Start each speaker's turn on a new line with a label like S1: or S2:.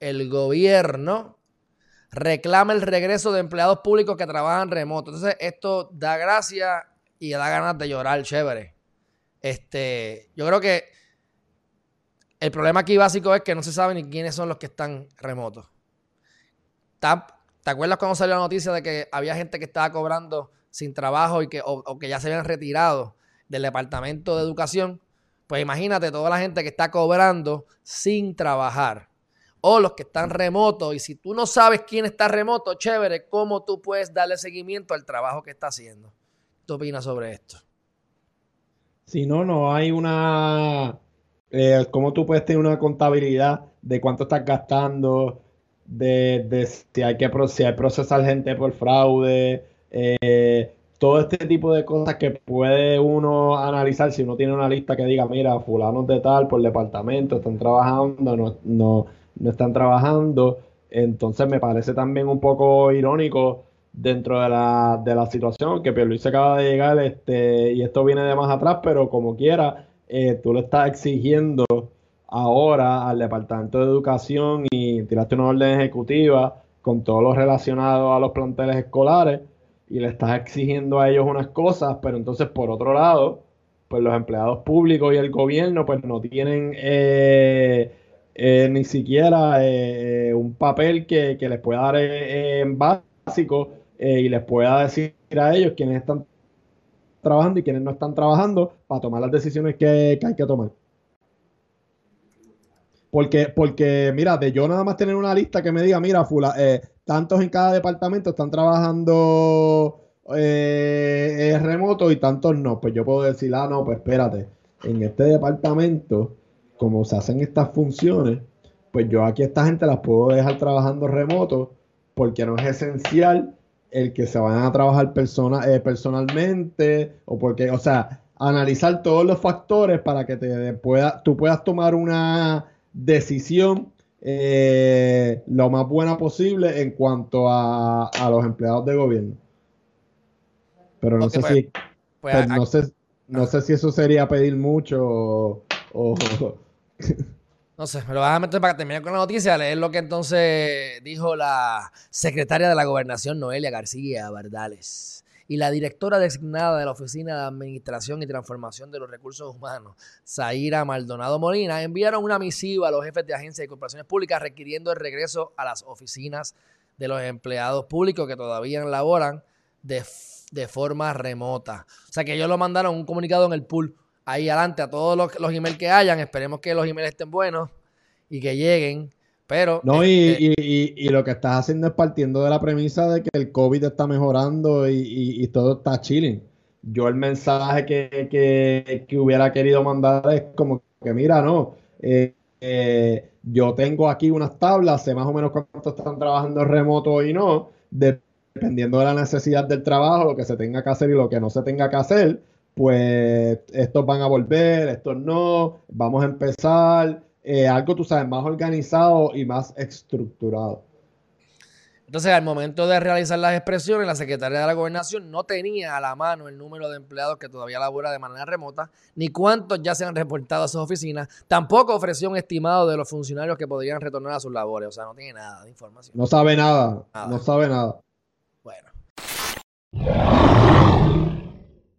S1: el gobierno reclama el regreso de empleados públicos que trabajan remoto. Entonces, esto da gracia y da ganas de llorar, chévere. Este, yo creo que el problema aquí básico es que no se sabe ni quiénes son los que están remotos. ¿Te acuerdas cuando salió la noticia de que había gente que estaba cobrando sin trabajo y que, o, que ya se habían retirado del Departamento de Educación? Pues imagínate toda la gente que está cobrando sin trabajar. O los que están remotos. Y si tú no sabes quién está remoto, chévere, ¿cómo tú puedes darle seguimiento al trabajo que está haciendo? ¿Qué opinas sobre esto?
S2: Si no, no hay una... Eh, ¿Cómo tú puedes tener una contabilidad de cuánto estás gastando? de, si, hay que, procesar gente por fraude, eh, todo este tipo de cosas que puede uno analizar si uno tiene una lista que diga, mira, fulanos de tal por departamento están trabajando, no, no están trabajando. Entonces me parece también un poco irónico dentro de la, de la situación que Pierluis acaba de llegar este, y esto viene de más atrás, pero como quiera, eh, tú le estás exigiendo ahora al Departamento de Educación y tiraste una orden ejecutiva con todo lo relacionado a los planteles escolares y le estás exigiendo a ellos unas cosas, pero entonces por otro lado, pues los empleados públicos y el gobierno pues no tienen eh, eh, ni siquiera eh, un papel que, les pueda dar en básico y les pueda decir a ellos quiénes están trabajando y quiénes no están trabajando para tomar las decisiones que hay que tomar. Porque, porque, mira, de yo nada más tener una lista que me diga, mira, fula, eh, tantos en cada departamento están trabajando eh, remoto y tantos no. Pues yo puedo decir, ah, no, pues espérate, en este departamento, como se hacen estas funciones, pues yo aquí a esta gente las puedo dejar trabajando remoto porque no es esencial el que se vayan a trabajar persona, eh, personalmente o porque, o sea, analizar todos los factores para que te pueda, tú puedas tomar una decisión eh, lo más buena posible en cuanto a, los empleados de gobierno. Pero no sé pues, si pues, pues, no sé no sé si eso sería pedir mucho o,
S1: no sé, me lo a meter para terminar con la noticia, leer lo que entonces dijo la secretaria de la gobernación, Noelia García Bardales y la directora designada de la Oficina de Administración y Transformación de los Recursos Humanos, Zaira Maldonado Molina, enviaron una misiva a los jefes de agencias y corporaciones públicas requiriendo el regreso a las oficinas de los empleados públicos que todavía laboran de, de forma remota. O sea que ellos lo mandaron un comunicado en el pool ahí adelante a todos los, los emails que hayan. Esperemos que los emails estén buenos y que lleguen pero.
S2: No, este y, lo que estás haciendo es partiendo de la premisa de que el COVID está mejorando y, todo está chilling. Yo el mensaje que, hubiera querido mandar es como que, mira, no, eh, eh, yo tengo aquí unas tablas, sé más o menos cuánto están trabajando remoto y no, dependiendo de la necesidad del trabajo, lo que se tenga que hacer y lo que no se tenga que hacer, pues estos van a volver, estos no, vamos a empezar eh, algo, tú sabes, más organizado y más estructurado.
S1: Entonces, al momento de realizar las expresiones, la Secretaría de la Gobernación no tenía a la mano el número de empleados que todavía labora de manera remota, ni cuántos ya se han reportado a sus oficinas. Tampoco ofreció un estimado de los funcionarios que podrían retornar a sus labores. O sea, no tiene nada de información.
S2: No sabe nada. nada. No sabe nada.
S1: Bueno.